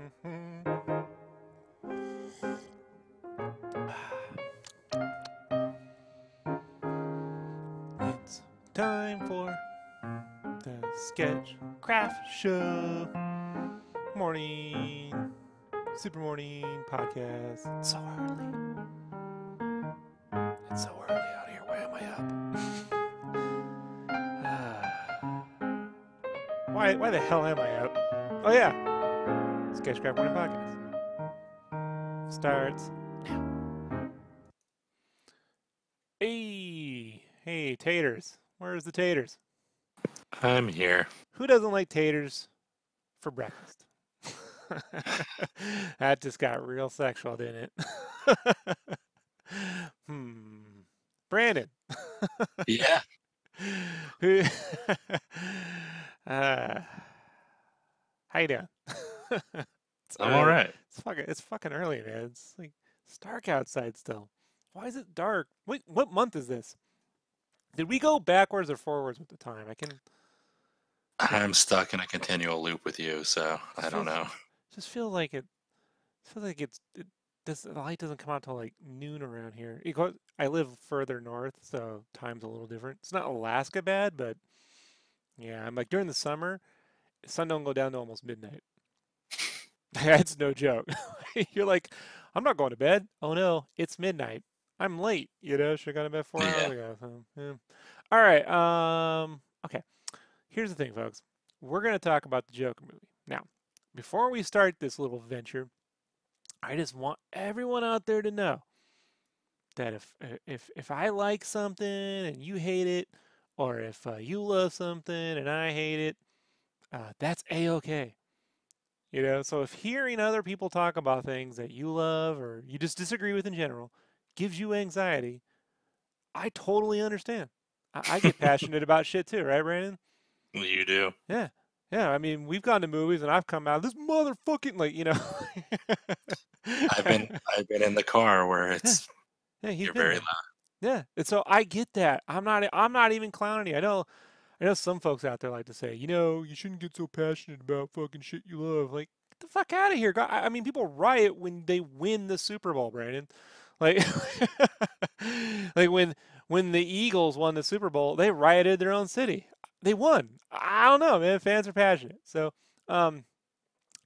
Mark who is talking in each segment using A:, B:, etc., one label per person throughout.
A: It's time for the Sketch Craft Show. Morning. Super morning podcast. It's so early. It's so early out here. Why am I up? why, why the hell am I up? Oh, yeah. Sketchcraft Morning Podcast. Starts now. Hey, hey, taters. Where's the taters?
B: I'm here.
A: Who doesn't like taters for breakfast? that just got real sexual, didn't it? hmm. Brandon.
B: Yeah.
A: Who? uh, how you doing? It's
B: I'm
A: early.
B: all right.
A: It's fucking. It's fucking early, man. It's like it's dark outside still. Why is it dark? Wait, what month is this? Did we go backwards or forwards with the time? I can
B: I'm stuck in a continual loop with you, so I don't know.
A: just feel like it. Feels like it's it. This the light doesn't come out till like noon around here. Goes, I live further north, so time's a little different. It's not Alaska bad, but yeah, I'm like during the summer, sun don't go down to almost midnight. That's no joke. You're like, I'm not going to bed. Oh no, it's midnight. I'm late. You know, should have gone to bed four hours ago. So, yeah. All right. Um. Okay. Here's the thing, folks. We're gonna talk about the Joker movie now. Before we start this little venture, I just want everyone out there to know that if uh, if if I like something and you hate it, or if uh, you love something and I hate it, uh, that's a okay. You know, so if hearing other people talk about things that you love or you just disagree with in general gives you anxiety, I totally understand. I, I get passionate about shit too, right, Brandon?
B: You do.
A: Yeah. Yeah. I mean, we've gone to movies and I've come out, this motherfucking, like, you know.
B: I've been I've been in the car where it's
A: Yeah, he's
B: you're very
A: there.
B: loud.
A: Yeah, and so I get that. I'm not. I'm not even clowning you. I know. I know some folks out there like to say, you know, you shouldn't get so passionate about fucking shit you love. Like, get the fuck out of here. I mean, people riot when they win the Super Bowl, Brandon. Like, like when when the Eagles won the Super Bowl, they rioted their own city. They won. I don't know, man. Fans are passionate. So, um,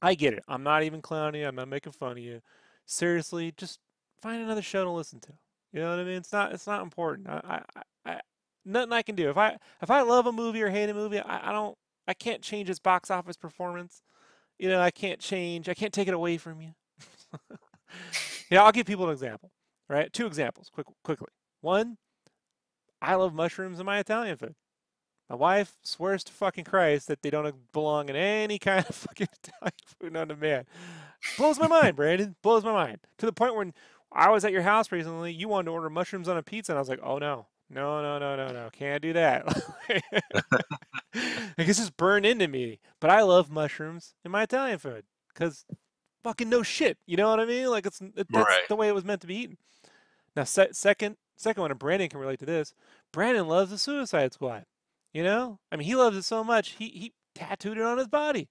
A: I get it. I'm not even clowning you. I'm not making fun of you. Seriously, just find another show to listen to. You know what I mean? It's not. It's not important. I, I, I nothing I can do. If I, if I love a movie or hate a movie, I, I don't. I can't change its box office performance. You know, I can't change. I can't take it away from you. yeah, I'll give people an example. Right? Two examples, quick, quickly. One, I love mushrooms in my Italian food. My wife swears to fucking Christ that they don't belong in any kind of fucking Italian food known to man. Blows my mind, Brandon. Blows my mind. To the point when I was at your house recently, you wanted to order mushrooms on a pizza, and I was like, oh no. No, no, no, no, no. Can't do that. like, this is burned into me. But I love mushrooms in my Italian food. Because fucking no shit. You know what I mean? Like, it's it, that's
B: Right.
A: the way it was meant to be eaten. Now, se- second, second one, and Brandon can relate to this. Brandon loves the Suicide Squad. You know, I mean, he loves it so much. He he tattooed it on his body.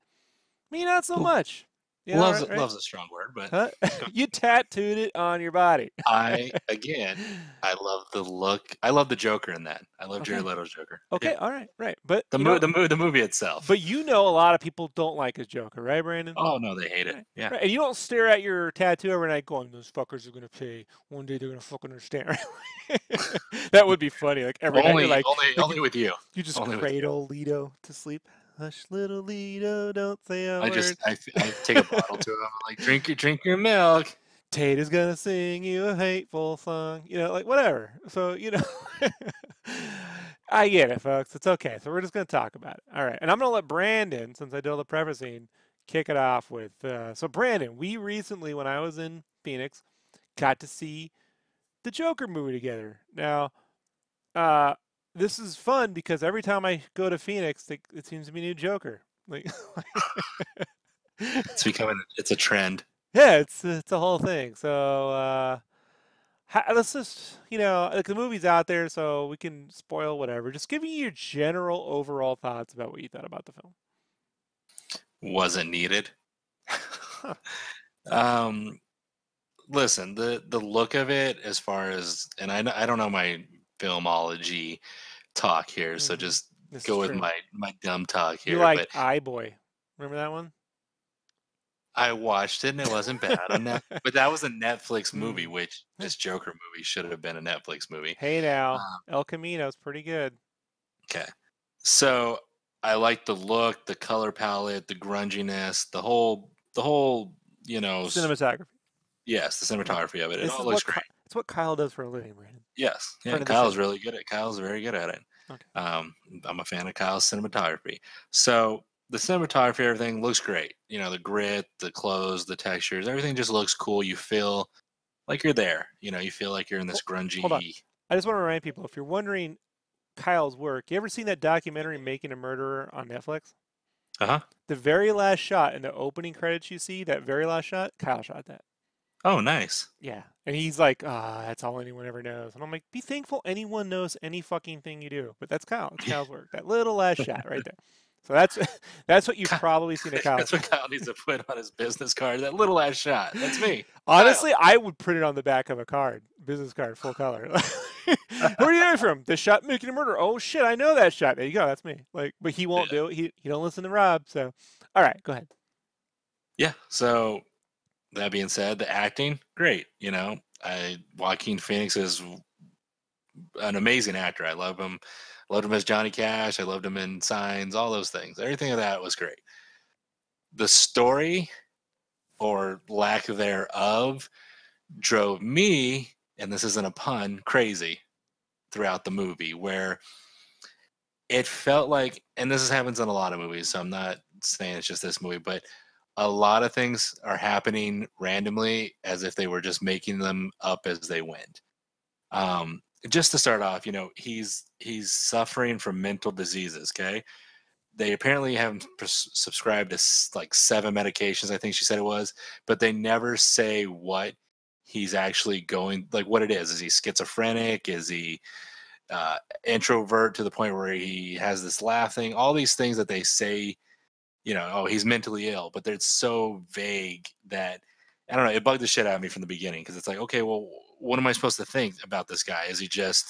A: Me, not so much. You know,
B: loves
A: right- right?
B: loves a strong word, but
A: Huh? you tattooed it on your body.
B: I again I love the look. I love the Joker in that. I love Jared
A: Okay.
B: Leto's Joker.
A: Okay, all right, right. But
B: The
A: movie,
B: the mo- the movie itself.
A: but you know, a lot of people don't like his Joker, right, Brandon?
B: oh no, they hate it.
A: Right,
B: Yeah.
A: And you don't stare at your tattoo every night going, "Those fuckers are gonna pay. One day they're gonna fucking understand." that would be funny. Like every night,
B: Only
A: you're like
B: only
A: like
B: only with you.
A: you just
B: only
A: cradle Leto to sleep. Hush, little Leto, don't say a
B: I
A: word.
B: I just I, I take a bottle to him. I'm like drink your drink your milk.
A: Tate is gonna sing you a hateful song. You know, like whatever. So you know, I get it, folks. It's okay. So we're just gonna talk about it. All right, and I'm gonna let Brandon, since I did all the prefacing, kick it off with. Uh, so Brandon, we recently, when I was in Phoenix, got to see the Joker movie together. Now, uh, this is fun because every time I go to Phoenix, it, it seems to be a new Joker. Like,
B: It's becoming it's a trend.
A: Yeah, it's it's a whole thing. So uh, ha- let's just you know like the movie's out there, so we can spoil whatever. Just give me your general overall thoughts about what you thought about the film.
B: Wasn't needed. um, listen, the the look of it, as far as, and I I don't know my filmology talk here, so
A: Mhm.
B: just
A: This
B: go with
A: true.
B: my my dumb talk here.
A: You like iBoy? Remember that one?
B: I watched it and it wasn't bad Net, but that was a Netflix movie,
A: Mm.
B: which this Joker movie should have been a Netflix movie.
A: Hey now,
B: Um,
A: El Camino's pretty good.
B: Okay. So I like the look, the color palette, the grunginess, the whole, the whole, you know,
A: Cinematography.
B: yes, the cinematography of it. It
A: This
B: all looks great.
A: It's what Kyle does for a living, Brandon.
B: Yes, yeah,
A: Friend of the
B: Kyle's really good at. Kyle's very good at it.
A: Okay.
B: Um, I'm a fan of Kyle's cinematography. So the cinematography, everything looks great. You know, the grit, the clothes, the textures, everything just looks cool. You feel like you're there. You know, you feel like you're in this grungy.
A: hold on. I just want to remind people if you're wondering Kyle's work, you ever seen that documentary Making a Murderer on Netflix?
B: Uh huh.
A: The very last shot in the opening credits you see, that very last shot, Kyle shot that.
B: Oh, nice.
A: Yeah. And he's like, ah, that's all anyone ever knows. And I'm like, be thankful anyone knows any fucking thing you do. But that's Kyle. It's Kyle's work. That little last shot right there. So that's that's what you've probably seen at Kyle's.
B: That's what Kyle needs to put on his business card. That little ass shot. That's me.
A: Honestly, I would print it on the back of a card, business card, full color. Who are you from? The shot making a murder. Oh shit, I know that shot. There you go. That's me. Like, but he won't
B: Yeah.
A: do it. He he don't listen to Rob. So, all right, go ahead.
B: Yeah. So that being said, the acting, great. You know, I Joaquin Phoenix is an amazing actor. I love him. Loved him as Johnny Cash. I loved him in Signs. All those things. Everything of that was great. The story, or lack thereof, drove me, and this isn't a pun, crazy throughout the movie. Where it felt like, and this happens in a lot of movies, so I'm not saying it's just this movie, but a lot of things are happening randomly as if they were just making them up as they went. Um, just to start off, you know, he's he's suffering from mental diseases. Okay, they apparently have subscribed to like seven medications. I think she said it was, but they never say what he's actually going like what it is. Is he schizophrenic? Is he uh, introvert to the point where he has this laughing? All these things that they say you know, oh, he's mentally ill, but it's so vague that I don't know. It bugged the shit out of me from the beginning because it's like, okay, well, what am I supposed to think about this guy? Is he just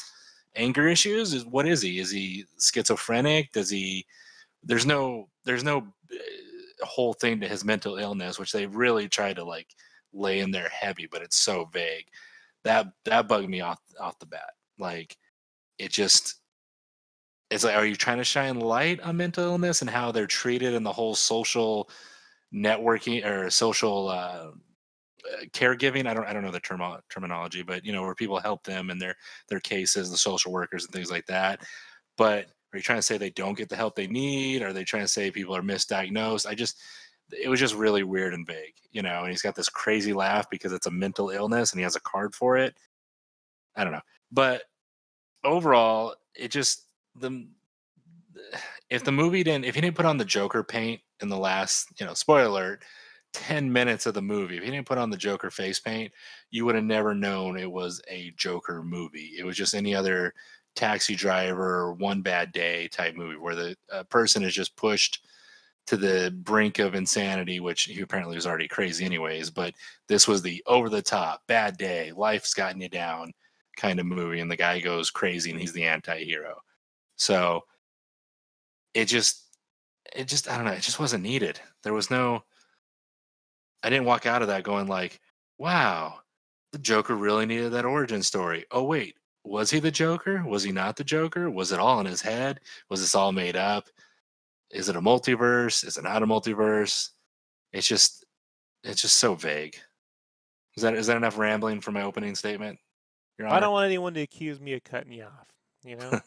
B: anger issues? Is what is he? Is he schizophrenic? Does he? There's no, there's no uh, whole thing to his mental illness, which they really tried to like lay in there heavy, but it's so vague. That that bugged me off off the bat. Like, it just it's like are you trying to shine light on mental illness and how they're treated in the whole social networking or social uh, uh, caregiving? I don't i don't know the term terminology but you know where people help them and their their cases the social workers and things like that. But are you trying to say they don't get the help they need? Are they trying to say people are misdiagnosed? I just it was just really weird and vague you know and he's got this crazy laugh because it's a mental illness and he has a card for it. I don't know. But overall it just the if the movie didn't if he didn't put on the joker paint in the last you know spoiler alert 10 minutes of the movie if he didn't put on the joker face paint you would have never known it was a joker movie. It was just any other taxi driver one bad day type movie where the uh, person is just pushed to the brink of insanity which he apparently was already crazy anyways but this was the over the top bad day life's gotten you down kind of movie and the guy goes crazy and he's the anti-hero so it just it just i don't know it just wasn't needed. There was no i didn't walk out of that going like wow the joker really needed that origin story. Oh wait was he the joker? Was he not the joker? Was it all in his head? Was this all made up? Is it a multiverse? Is it not a multiverse? It's just it's just so vague. Is that is that enough rambling for my opening statement
A: I don't want anyone to accuse me of cutting you off. You know.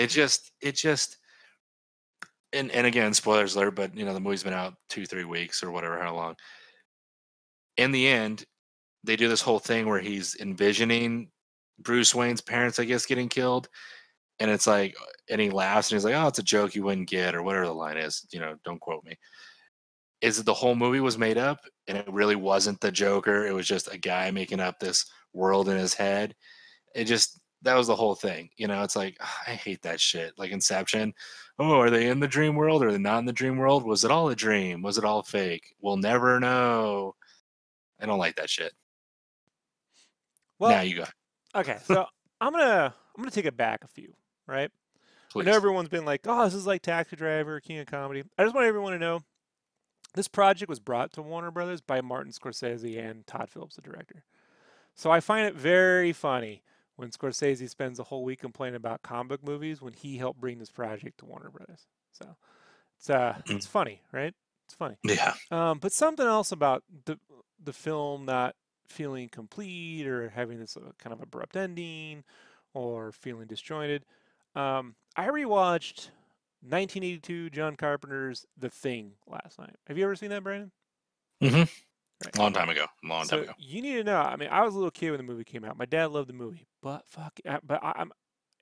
B: it just it just and and again spoilers alert but you know the movie's been out two three weeks or whatever how long. In the end they do this whole thing where he's envisioning bruce wayne's parents i guess getting killed and it's like and he laughs and he's like oh it's a joke you wouldn't get or whatever the line is you know don't quote me. Is that the whole movie was made up and it really wasn't the joker it was just a guy making up this world in his head. It just that was the whole thing. You know, it's like ah, I hate that shit. Like Inception. Oh, are they in the dream world? Or are they not in the dream world? Was it all a dream? Was it all fake? We'll never know. I don't like that shit.
A: Well,
B: now you go.
A: okay, so I'm gonna I'm gonna take it back a few, right?
B: Please.
A: I know everyone's been like, "Oh, this is like Taxi Driver, King of Comedy." I just want everyone to know this project was brought to Warner Brothers by Martin Scorsese and Todd Phillips, the director. So I find it very funny when Scorsese spends a whole week complaining about comic book movies when he helped bring this project to Warner Brothers. So it's uh,
B: Mm.
A: it's funny, right? It's funny.
B: yeah.
A: Um, but something else about the the film not feeling complete or having this uh, kind of abrupt ending or feeling disjointed. Um, I rewatched 1982 John Carpenter's The Thing last night. Have you ever seen that, Brandon?
B: hmm
A: Right.
B: Long time ago. Long
A: so
B: time ago.
A: you need to know. I mean, I was a little kid when the movie came out. My dad loved the movie, but fuck, but I, I'm.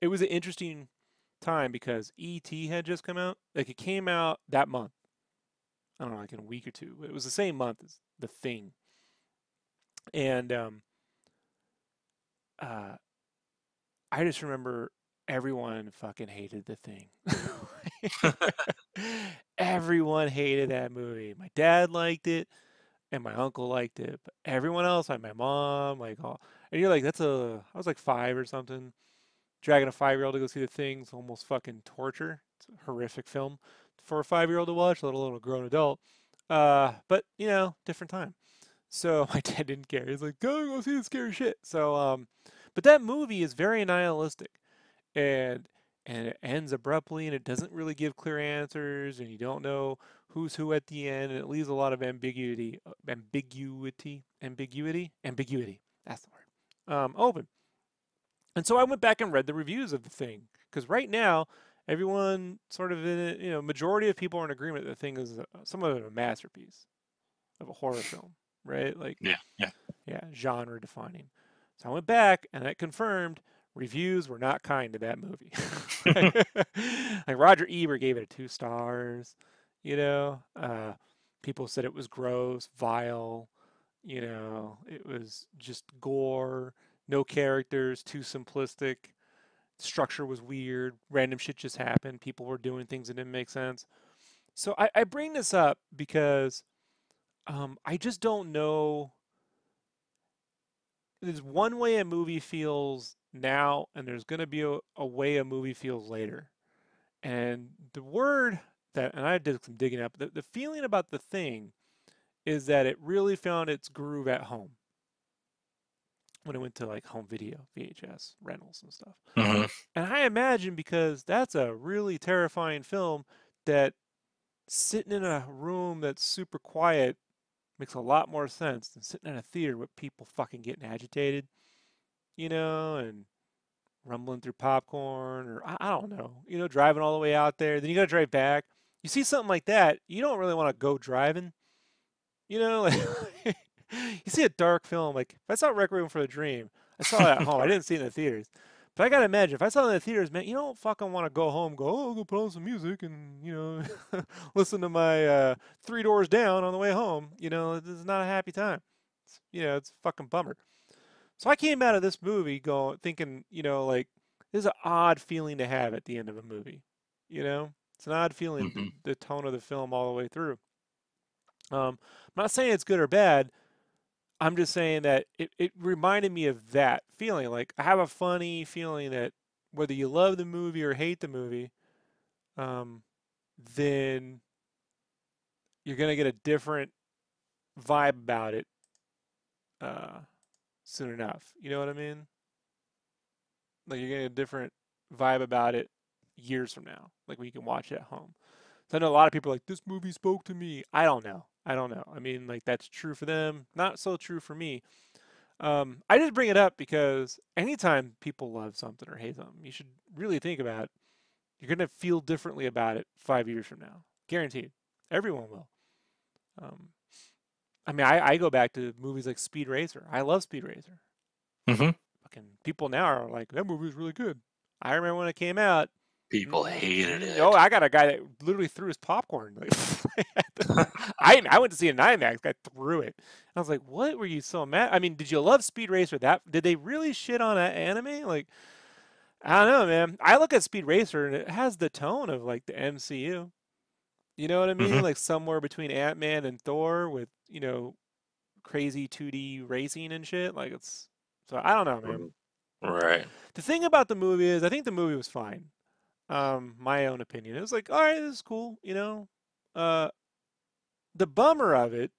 A: It was an interesting time because E.T. had just come out. Like it came out that month. I don't know, like in a week or two. It was the same month as The Thing. And um, uh, I just remember everyone fucking hated The Thing. everyone hated that movie. My dad liked it and my uncle liked it, but everyone else, like my mom, like all, and you're like, that's a, I was like five or something, dragging a five year old to go see the thing's almost fucking torture. It's a horrific film for a five year old to watch, let alone a grown adult. Uh, but you know, different time. So my dad didn't care. He's like, go go see the scary shit. So um, but that movie is very nihilistic, and and it ends abruptly, and it doesn't really give clear answers, and you don't know who's who at the end, and it leaves a lot of ambiguity, ambiguity, ambiguity, ambiguity. That's the word. Um, open. And so I went back and read the reviews of the thing because right now everyone sort of in it, you know, majority of people are in agreement that the thing is uh, somewhat of a masterpiece of a horror film, right? Like
B: Yeah. Yeah.
A: yeah, genre defining. So I went back and that confirmed reviews were not kind to that movie. like Roger Ebert gave it a two stars. You know, uh, people said it was gross, vile. You know, it was just gore, no characters, too simplistic. Structure was weird. Random shit just happened. People were doing things that didn't make sense. So I, I bring this up because um, I just don't know. There's one way a movie feels now, and there's going to be a, a way a movie feels later. And the word that, and I did some digging up, the, the feeling about the thing is that it really found its groove at home when it went to like home video, VHS, rentals, and stuff.
B: hmm
A: And I imagine because that's a really terrifying film that sitting in a room that's super quiet makes a lot more sense than sitting in a theater with people fucking getting agitated, you know, and rumbling through popcorn or I, I don't know, you know, driving all the way out there. Then you got to drive back. You see something like that, you don't really want to go driving, you know. You see a dark film like if I saw Requiem for a Dream, I saw it at home. I didn't see it in the theaters. But I gotta imagine if I saw it in the theaters, man, you don't fucking want to go home, go, oh, go put on some music and you know, listen to my uh, Three Doors Down on the way home. You know, this is not a happy time. It's, you know, it's fucking bummer. So I came out of this movie going thinking, you know, like this is an odd feeling to have at the end of a movie. You know, it's an odd feeling,
B: Mhm.
A: the, tone of the film all the way through. Um, I'm not saying it's good or bad. I'm just saying that it, it reminded me of that feeling. Like I have a funny feeling that whether you love the movie or hate the movie, um, then you're gonna get a different vibe about it uh, soon enough. You know what I mean? Like you're getting a different vibe about it years from now. Like when you can watch it at home. So I know a lot of people are like this movie spoke to me. I don't know. I don't know. I mean, like that's true for them, not so true for me. Um, I just bring it up because anytime people love something or hate something, you should really think about you're gonna feel differently about it five years from now, guaranteed. Everyone will. Um, I mean, I, I go back to movies like Speed Racer. I love Speed Racer.
B: hmm
A: Fucking people now are like, that movie was really good. I remember when it came out.
B: People hated it.
A: Oh, I got a guy that literally threw his popcorn. I I went to see in IMAX. Guy threw it. I was like, "What were you so mad?" I mean, did you love Speed Racer? That did they really shit on that anime? Like, I don't know, man. I look at Speed Racer and it has the tone of like the MCU. You know what I mean?
B: Mhm.
A: Like somewhere between Ant Man and Thor with, you know, crazy 2D racing and shit. Like it's so I don't know, man.
B: Right.
A: The thing about the movie is I think the movie was fine. Um, my own opinion. It was like, all right, this is cool, you know. Uh the bummer of it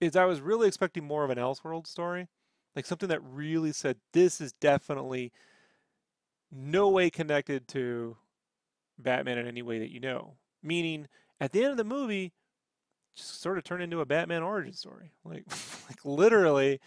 A: is I was really expecting more of an Elseworld story. Like something that really said this is definitely no way connected to Batman in any way that you know. Meaning, at the end of the movie, just sort of turned into a Batman origin story. Like, like literally,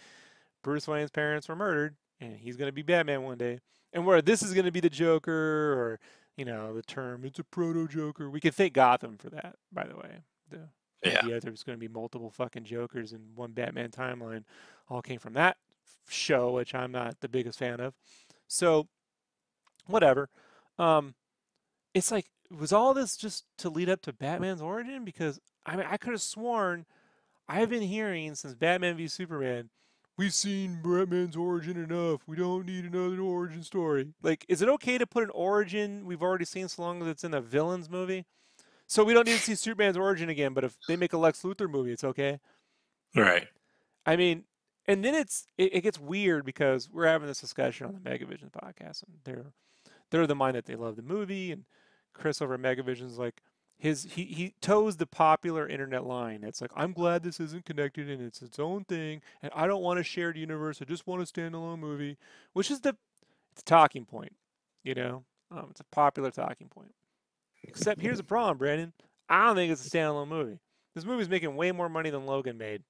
A: Bruce Wayne's parents were murdered, and he's gonna be Batman one day. And where this is gonna be the Joker, or you know, the term it's a proto Joker. We could thank Gotham for that, by the way. The
B: Yeah.
A: idea there's going to be multiple fucking Jokers in one Batman timeline all came from that show, which I'm not the biggest fan of. So, whatever. Um, it's like was all this just to lead up to Batman's origin? Because I mean, I could have sworn I've been hearing since Batman v Superman. We've seen Batman's origin enough. We don't need another origin story. Like, is it okay to put an origin we've already seen so long as it's in a villain's movie? So we don't need to see Superman's origin again, but if they make a Lex Luthor movie, it's okay.
B: Right.
A: I mean, and then it's it, it gets weird because we're having this discussion on the Megavision podcast, and they're they're the mind that they love the movie, and Chris over at Megavision's like his he he toes the popular internet line. It's like I'm glad this isn't connected and it's its own thing, and I don't want a shared universe. I just want a standalone movie, which is the it's a talking point, you know. Um, it's a popular talking point. Except here's the problem, Brandon. I don't think it's a standalone movie. This movie's making way more money than Logan made.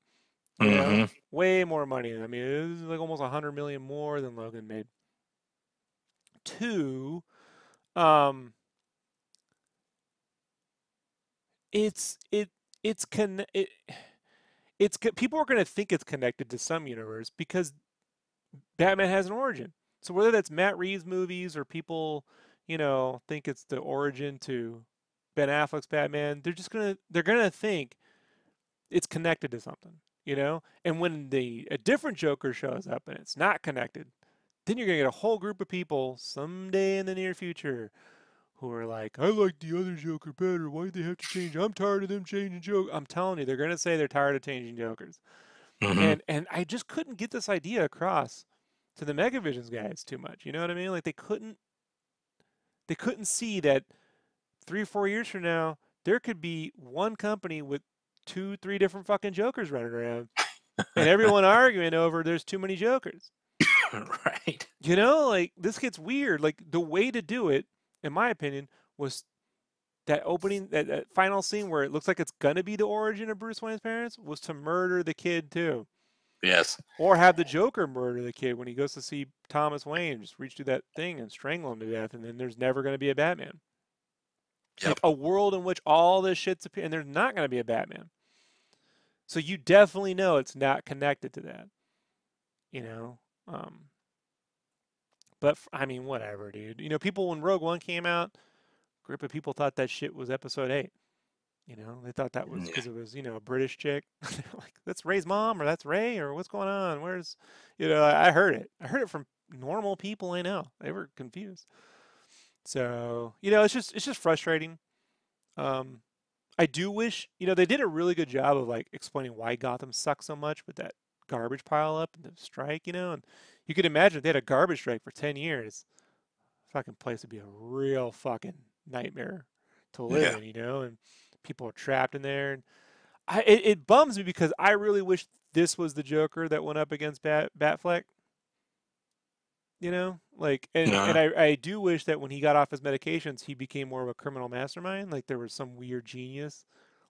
A: You know?
B: Mhm.
A: way more money. I mean, it was like almost a hundred million more than Logan made. Two, um, it's it it's con it, it's people are going to think it's connected to some universe because Batman has an origin. So whether that's Matt Reeves movies or people, you know, think it's the origin to Ben Affleck's Batman, they're just gonna they're gonna think it's connected to something, you know. And when the a different Joker shows up and it's not connected, then you're gonna get a whole group of people someday in the near future who are like, I like the other Joker better. Why do they have to change? I'm tired of them changing Joker. I'm telling you, they're gonna say they're tired of changing Jokers.
B: Mhm.
A: And and I just couldn't get this idea across to the Megavisions guys too much. You know what I mean? Like they couldn't they couldn't see that three or four years from now there could be one company with two, three different fucking Jokers running around, and everyone arguing over there's too many Jokers.
B: right.
A: You know, like this gets weird. Like the way to do it, in my opinion, was that opening that, that final scene where it looks like it's gonna be the origin of Bruce Wayne's parents was to murder the kid too.
B: Yes.
A: Or have the Joker murder the kid when he goes to see Thomas Wayne, just reach through that thing and strangle him to death, and then there's never going to be a Batman. Like
B: Yep.
A: a world in which all this shit's appear, and there's not going to be a Batman. So you definitely know it's not connected to that. You know, um, but I mean, whatever, dude. You know, people when Rogue One came out, group of people thought that shit was Episode Eight. You know, they thought that was because it was you know a British chick. Like, that's Rey's mom, or that's Ray, or what's going on? Where's, you know, I I heard it. I heard it from normal people I know. They were confused. So you know, it's just it's just frustrating. Um, I do wish you know they did a really good job of like explaining why Gotham sucks so much with that garbage pile up and the strike. You know, and you could imagine if they had a garbage strike for ten years, fucking place would be a real fucking nightmare to live
B: Yeah.
A: in. You know, and people are trapped in there. And I it, it bums me because I really wish this was the Joker that went up against Bat Batfleck. You know, like, and, and
B: Uh-huh.
A: I, I do wish that when he got off his medications, he became more of a criminal mastermind. Like there was some weird genius.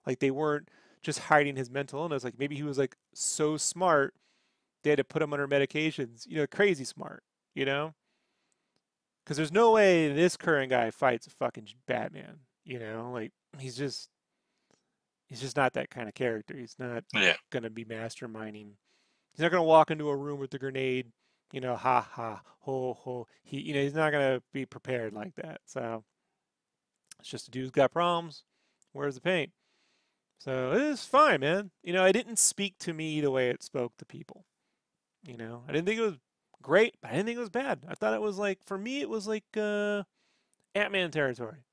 A: Like they weren't just hiding his mental illness. Like maybe he was like so smart, they had to put him under medications. You know, crazy smart. You know, because there's no way this current guy fights a fucking Batman. You know, like he's just he's just not that kind of character. He's not
B: Yeah.
A: gonna be masterminding. He's not gonna walk into a room with a grenade, you know, ha ha, ho ho. He, you know, he's not gonna be prepared like that. So it's just a dude's got problems. Where's the paint? So it is fine, man. You know, it didn't speak to me the way it spoke to people. You know, I didn't think it was great, but I didn't think it was bad. I thought it was like for me, it was like uh, Ant Man territory.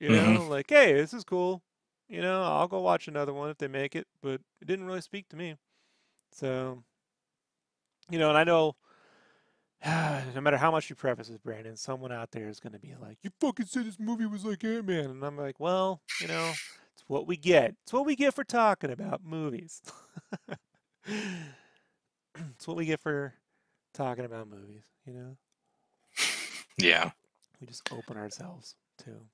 A: You know,
B: Mhm.
A: like hey, this is cool. You know, I'll go watch another one if they make it, but it didn't really speak to me. So, you know, and I know no matter how much you preface this, Brandon, someone out there is going to be like, "You fucking said this movie was like Ant Man," and I'm like, "Well, you know, it's what we get. It's what we get for talking about movies. it's what we get for talking about movies. You know,
B: Yeah.
A: we just open ourselves to."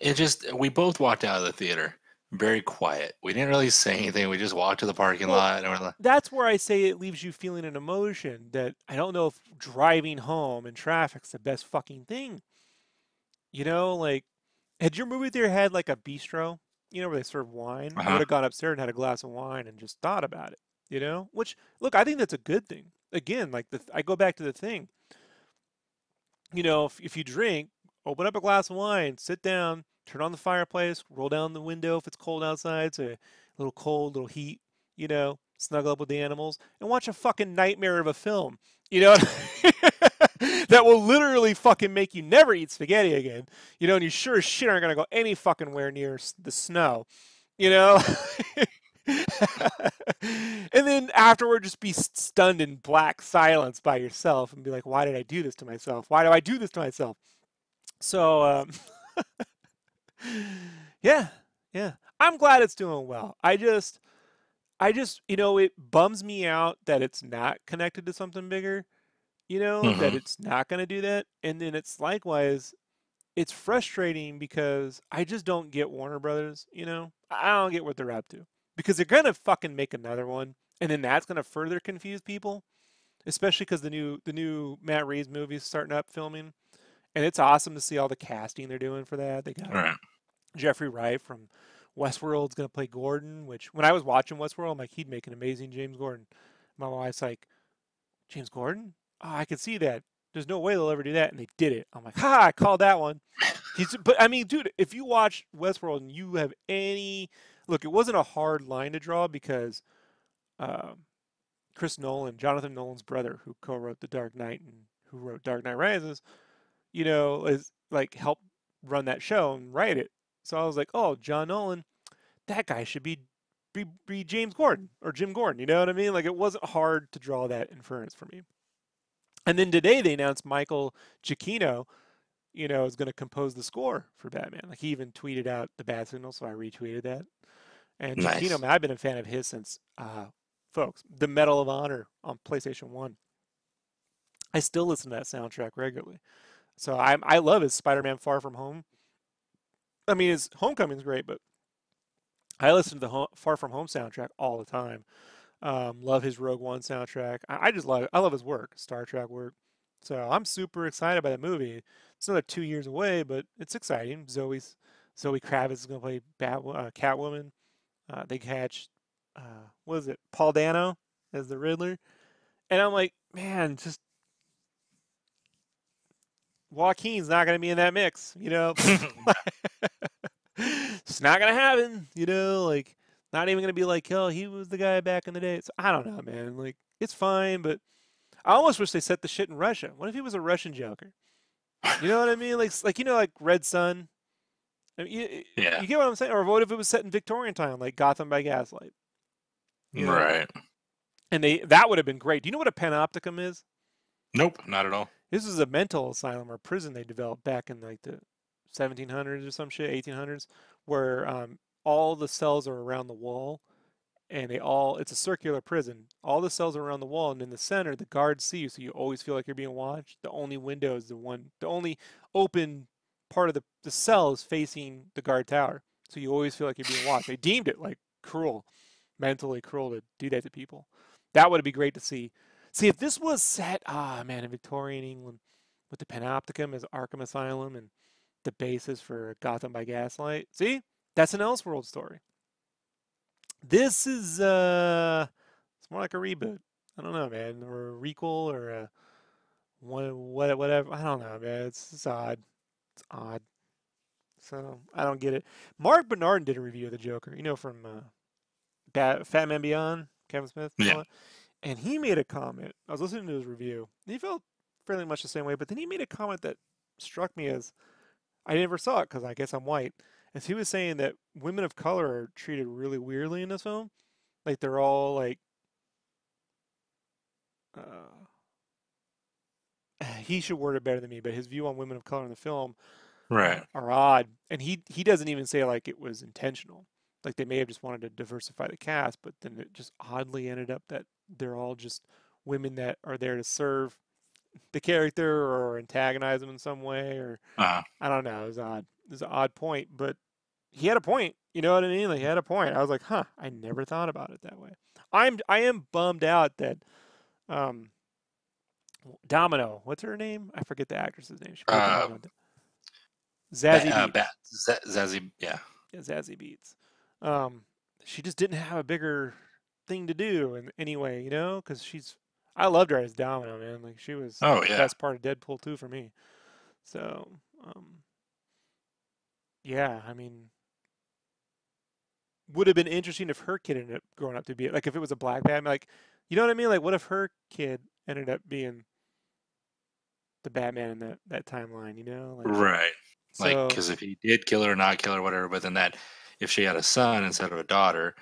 B: It just we both walked out of the theater very quiet. We didn't really say anything. We just walked to the parking
A: Well,
B: lot and we're like,
A: That's where I say it leaves you feeling an emotion that I don't know if driving home in traffic's the best fucking thing. You know, like, had your movie theater had like a bistro, you know, where they serve wine? I
B: Uh-huh.
A: would have gone upstairs and had a glass of wine and just thought about it, you know? Which, look, I think that's a good thing. Again, like, the, I go back to the thing. You know, if, if you drink, open up a glass of wine, sit down, turn on the fireplace, roll down the window if it's cold outside, so a little cold, little heat, you know, snuggle up with the animals, and watch a fucking nightmare of a film, you know, that will literally fucking make you never eat spaghetti again, you know, and you sure as shit aren't gonna go any fucking where near the snow, you know. and then afterward, just be stunned in black silence by yourself and be like, "Why did I do this to myself? Why do I do this to myself?" So, um, yeah, yeah. I'm glad it's doing well. I just, I just, you know, it bums me out that it's not connected to something bigger, you know, that
B: Mhm.
A: it's not going to do that. And then it's likewise, it's frustrating because I just don't get Warner Brothers, you know, I don't get what they're up to because they're going to fucking make another one. And then that's going to further confuse people, especially because the new, the new Matt Reeves movie is starting up filming. And it's awesome to see all the casting they're doing for that. They got
B: right.
A: Jeffrey Wright from Westworld's going to play Gordon, which when I was watching Westworld, I'm like, he'd make an amazing James Gordon. My wife's like, James Gordon? Oh, I could see that. There's no way they'll ever do that. And they did it. I'm like, ha, I called that one. He's, but I mean, dude, if you watch Westworld and you have any look, it wasn't a hard line to draw because um, Chris Nolan, Jonathan Nolan's brother, who co-wrote The Dark Knight and who wrote Dark Knight Rises, you know, is like helped run that show and write it. So I was like, oh, John Nolan, that guy should be be, be James Gordon or Jim Gordon. You know what I mean? Like it wasn't hard to draw that inference for me. And then today they announced Michael Giacchino, you know, is going to compose the score for Batman. Like he even tweeted out the bat signal, so I retweeted that. And
B: Nice.
A: Giacchino, man, I've been a fan of his since, uh, folks, the Medal of Honor on PlayStation One. I still listen to that soundtrack regularly. So I I love his Spider-Man Far From Home. I mean, his Homecoming's great, but I listen to the Ho- Far From Home soundtrack all the time. Um, love his Rogue One soundtrack. I, I just love I love his work, Star Trek work. So I'm super excited by the movie. It's another two years away, but it's exciting. Zoe's Zoe Kravitz is going to play Bat, uh, Catwoman. Uh, they catch uh, what is it, Paul Dano as the Riddler, and I'm like, man, just Joaquin's not going to be in that mix, you know. it's not going to happen, you know. Like, not even going to be like, oh, he was the guy back in the day. So I don't know, man. Like, it's fine, but I almost wish they set the shit in Russia. What if he was a Russian Joker? You know what I mean? Like, like you know, like Red Sun. I mean, you,
B: Yeah.
A: you get what I'm saying? Or what if it was set in Victorian time, like Gotham by Gaslight? You know?
B: Right.
A: And they that would have been great. Do you know what a panopticum is?
B: Nope, not at all.
A: This is a mental asylum or prison they developed back in like the 1700s or some shit, 1800s, where um, all the cells are around the wall, and they all it's a circular prison. All the cells are around the wall, and in the center, the guards see you, so you always feel like you're being watched. The only window is the one, the only open part of the the cell is facing the guard tower, so you always feel like you're being watched. They deemed it like cruel, mentally cruel to do that to people. That would be great to see. See, if this was set, ah, man, in Victorian England with the Panopticum as Arkham Asylum and the basis for Gotham by Gaslight. See, that's an Elseworld story. This is, uh, it's more like a reboot. I don't know, man, or a requel or a what, what, whatever. I don't know, man. It's, it's odd. It's odd. So I don't get it. Mark Bernard did a review of the Joker. You know, from uh, Bat, Fatman Beyond, Kevin Smith. and
B: Yeah.
A: and he made a comment. I was listening to his review. He felt fairly much the same way, but then he made a comment that struck me as I never saw it because I guess I'm white. As he was saying that women of color are treated really weirdly in this film, like they're all like. Uh, he should word it better than me, but his view on women of color in the film
B: Right.
A: are odd, and he he doesn't even say like it was intentional. Like they may have just wanted to diversify the cast, but then it just oddly ended up that they're all just women that are there to serve the character or antagonize him in some way, or
B: Uh,
A: I don't know. It was odd. It was an odd point, but he had a point. You know what I mean? Like he had a point. I was like, huh, I never thought about it that way. I'm I am bummed out that um Domino, what's her name? I forget the actress's name. She
B: Uh.
A: Zazie
B: uh. Bat, Z- Zazie, yeah.
A: Yeah, Zazie Beetz. Um, she just didn't have a bigger thing to do in any way, you know, because she's. I loved her as Domino, man. Like she was
B: Oh,
A: the
B: yeah.
A: best part of Deadpool 2 for me. So, um, yeah, I mean, would have been interesting if her kid ended up growing up to be like if it was a black Batman, like you know what I mean? Like, what if her kid ended up being the Batman in that that timeline? You know, like
B: Right. Like, because if he did kill her or not kill her, whatever, but then that, if she had a son instead of a daughter,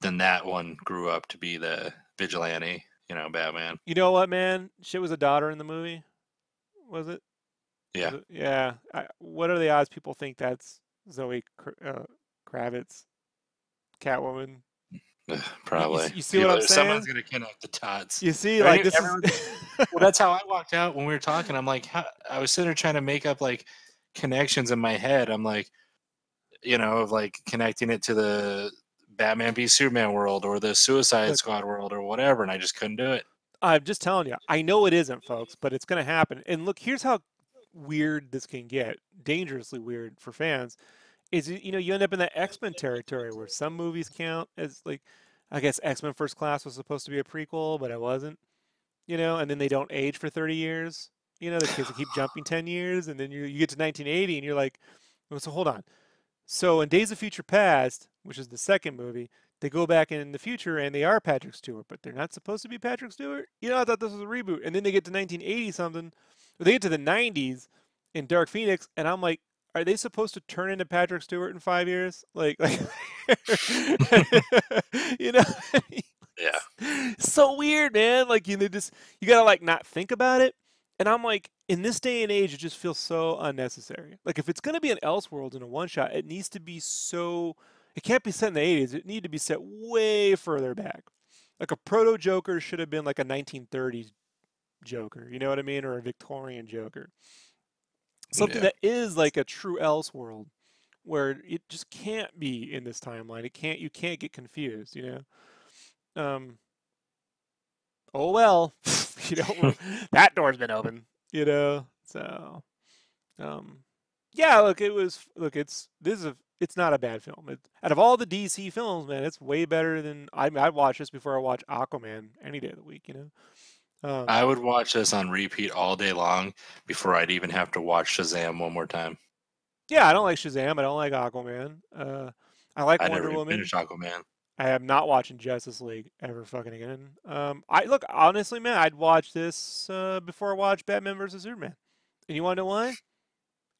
B: then that one grew up to be the vigilante, you know, Batman.
A: You know what, man? She was a daughter in the movie. Was it? Was
B: Yeah.
A: it? Yeah. I, what are the odds people think that's Zoe uh, Kravitz, Catwoman?
B: Ugh, Probably.
A: you see what I'm saying?
B: Someone's going to connect the dots.
A: You see,
B: I
A: like this
B: everyone-
A: is.
B: well, that's how I walked out when we were talking. I'm like, how, I was sitting there trying to make up like connections in my head. I'm like, you know, of like connecting it to the Batman v Superman world or the Suicide
A: Look.
B: Squad world or whatever, and I just couldn't do it.
A: I'm just telling you. I know it isn't, folks, but it's going to happen. And look, here's how weird this can get. Dangerously weird for fans. Is you know you end up in that X Men territory where some movies count as like, I guess X Men First Class was supposed to be a prequel, but it wasn't. You know, and then they don't age for 30 years. You know, the kids keep jumping 10 years, and then you you get to 1980, and you're like, well, so hold on. So in Days of Future Past, which is the second movie, they go back in the future and they are Patrick Stewart, but they're not supposed to be Patrick Stewart. You know, I thought this was a reboot, and then they get to 1980 something, they get to the 90s in Dark Phoenix, and I'm like, are they supposed to turn into Patrick Stewart in five years? Like, like, you know,
B: Yeah.
A: so weird, man. Like you know, just you gotta like not think about it. And I'm like, in this day and age, it just feels so unnecessary. Like if it's gonna be an Elseworlds in a one shot, it needs to be so. It can't be set in the 80s. It need to be set way further back. Like a proto Joker should have been like a 1930s Joker. You know what I mean, or a Victorian Joker. Something
B: Yeah.
A: that is like a true else world where it just can't be in this timeline. It can't. You can't get confused. You know. Um. Oh well, you know that door's been open. You know, so. Um. Yeah. Look, it was. Look, it's this is a. It's not a bad film. It, out of all the DC films, man, it's way better than I. I'd watch this before I watch Aquaman any day of the week. You know. Um,
B: I would watch this on repeat all day long before I'd even have to watch Shazam one more time.
A: yeah, I don't like Shazam. I don't like Aquaman. Uh, I like
B: I
A: Wonder
B: never
A: Woman.
B: finished Aquaman.
A: I am not watching Justice League ever fucking again. Um, I look honestly, man, I'd watch this uh, before I watch Batman versus Superman. And you want to know why?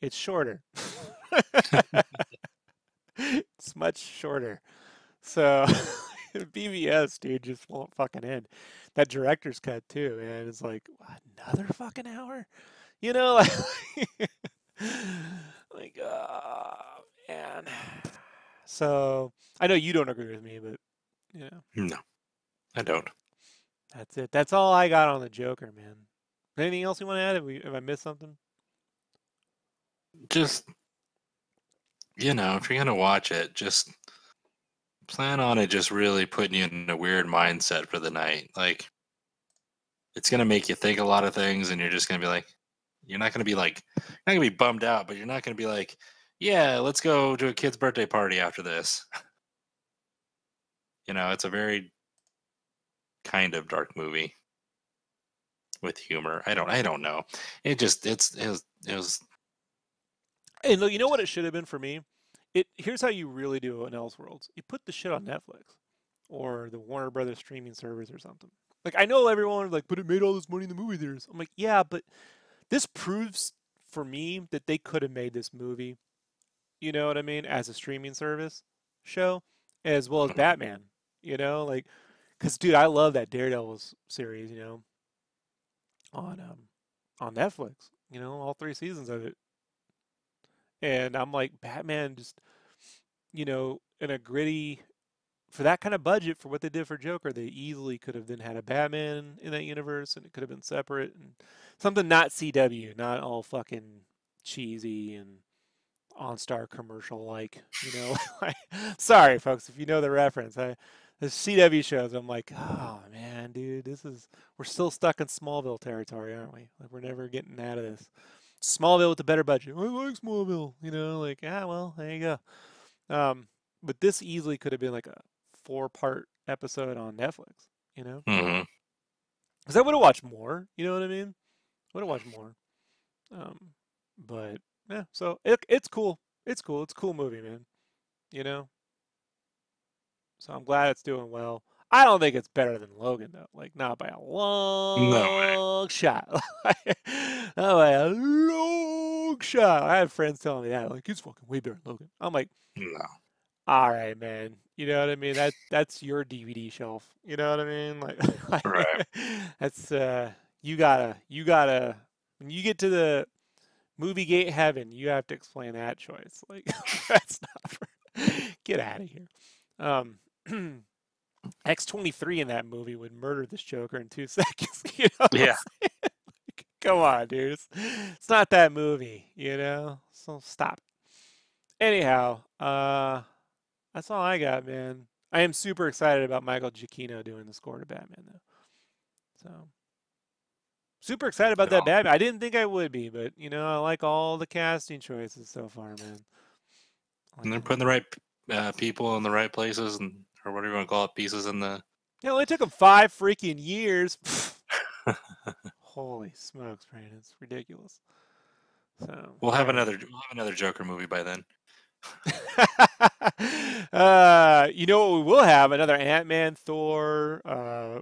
A: It's shorter. it's much shorter. So BVS, dude, just won't fucking end. That director's cut too, man. It's like what, another fucking hour. You know, like, like oh man. So I know you don't agree with me, but you know,
B: No, I don't.
A: that's it. That's all I got on the Joker, man. Anything else you want to add? Have, we, have I missed something?
B: Just you know, if you're gonna watch it, just plan on it just really putting you in a weird mindset for the night. Like it's gonna make you think a lot of things and you're just gonna be like you're not gonna be like you're not gonna be bummed out, but you're not gonna be like, Yeah, let's go to a kid's birthday party after this. you know, it's a very kind of dark movie with humor. I don't I don't know. It just it's it was it was
A: And look, you know what it should have been for me? It here's how you really do an Elseworlds. You put the shit on Netflix or the Warner Brothers streaming service or something. Like I know everyone like, but it made all this money in the movie theaters. I'm like, yeah, but this proves for me that they could have made this movie. You know what I mean? As a streaming service show, as well as Batman. You know, like, cause dude, I love that Daredevil series. You know, on um on Netflix. You know, all three seasons of it. And I'm like, Batman just, you know, in a gritty for that kind of budget for what they did for Joker, they easily could have then had a Batman in that universe, and it could have been separate and something not CW, not all fucking cheesy and OnStar commercial like. You know, sorry folks if you know the reference. I, the CW shows, I'm like, oh man, dude, this is we're still stuck in Smallville territory, aren't we? Like we're never getting out of this. Smallville with a better budget. I like Smallville, you know, like ah well, there you go. Um, but this easily could have been like a four part episode on Netflix, you know? Because I would have watched more, you know what I mean? Would have watched more. Um, but yeah, so it, it's cool. It's cool. It's a cool movie, man. You know? So I'm glad it's doing well. I don't think it's better than Logan though. Like not by a long shot. not by a long shot. I have friends telling me that. Like it's fucking way better than Logan. I'm like,
B: No.
A: all right, man. You know what I mean? That that's your DVD shelf. You know what I mean? Like, like,
B: Right.
A: that's uh you gotta you gotta when you get to the movie gate heaven, you have to explain that choice. Like that's not for get out of here. Um X23 in that movie would murder this Joker in two seconds. You know
B: Yeah.
A: Like, Come on, dude. It's, it's not that movie, you know? So stop. Anyhow, uh that's all I got, man. I am super excited about Michael Giacchino doing the score to Batman, though. So, super excited about that Batman. I didn't think I would be, but you know, I like all the casting choices so far, man. I
B: And they're putting the right uh, people in the right places, and or whatever you want to call it, pieces in the.
A: Yeah, it only took him five freaking years. Holy smokes, Brandon! It's ridiculous. So
B: We'll have another. We'll have another Joker movie by then.
A: uh, you know what we will have? Another Ant Man, Thor, uh,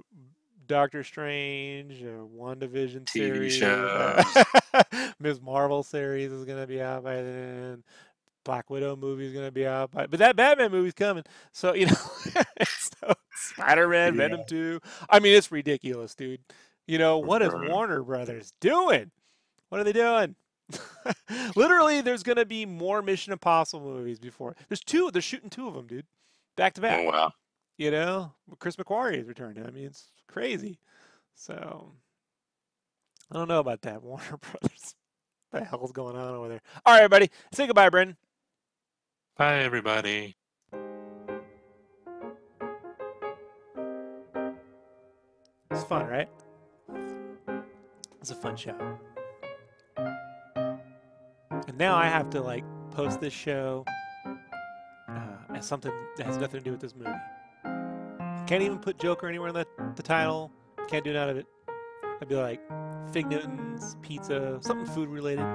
A: Doctor Strange, uh, WandaVision
B: TV
A: series, Ms. Marvel series is gonna be out by then. Black Widow movie is gonna be out by, but that Batman movie's coming. So you know, so Spider Man,
B: Yeah.
A: Venom two. I mean, it's ridiculous, dude. You know what is. Warner Brothers doing? What are they doing? Literally, there's gonna be more Mission Impossible movies before. There's two. They're shooting two of them, dude, back to back.
B: Oh wow!
A: You know, Chris McQuarrie is returning. I mean, it's crazy. So I don't know about that, Warner Brothers. What the hell's going on over there? All right, everybody, say goodbye, Brendan.
B: Bye, everybody.
A: It's fun, right? It's a fun show. And now I have to like post this show uh, as something that has nothing to do with this movie. Can't even put Joker anywhere in the, the title. Can't do none of it. I'd be like Fig Newtons, pizza, something food related.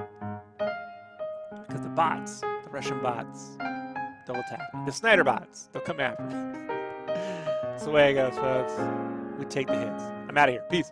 A: Because the bots, the Russian bots, double tap. The Snyder bots, they'll come after me. That's the way it goes, folks. We take the hits. I'm out of here. Peace.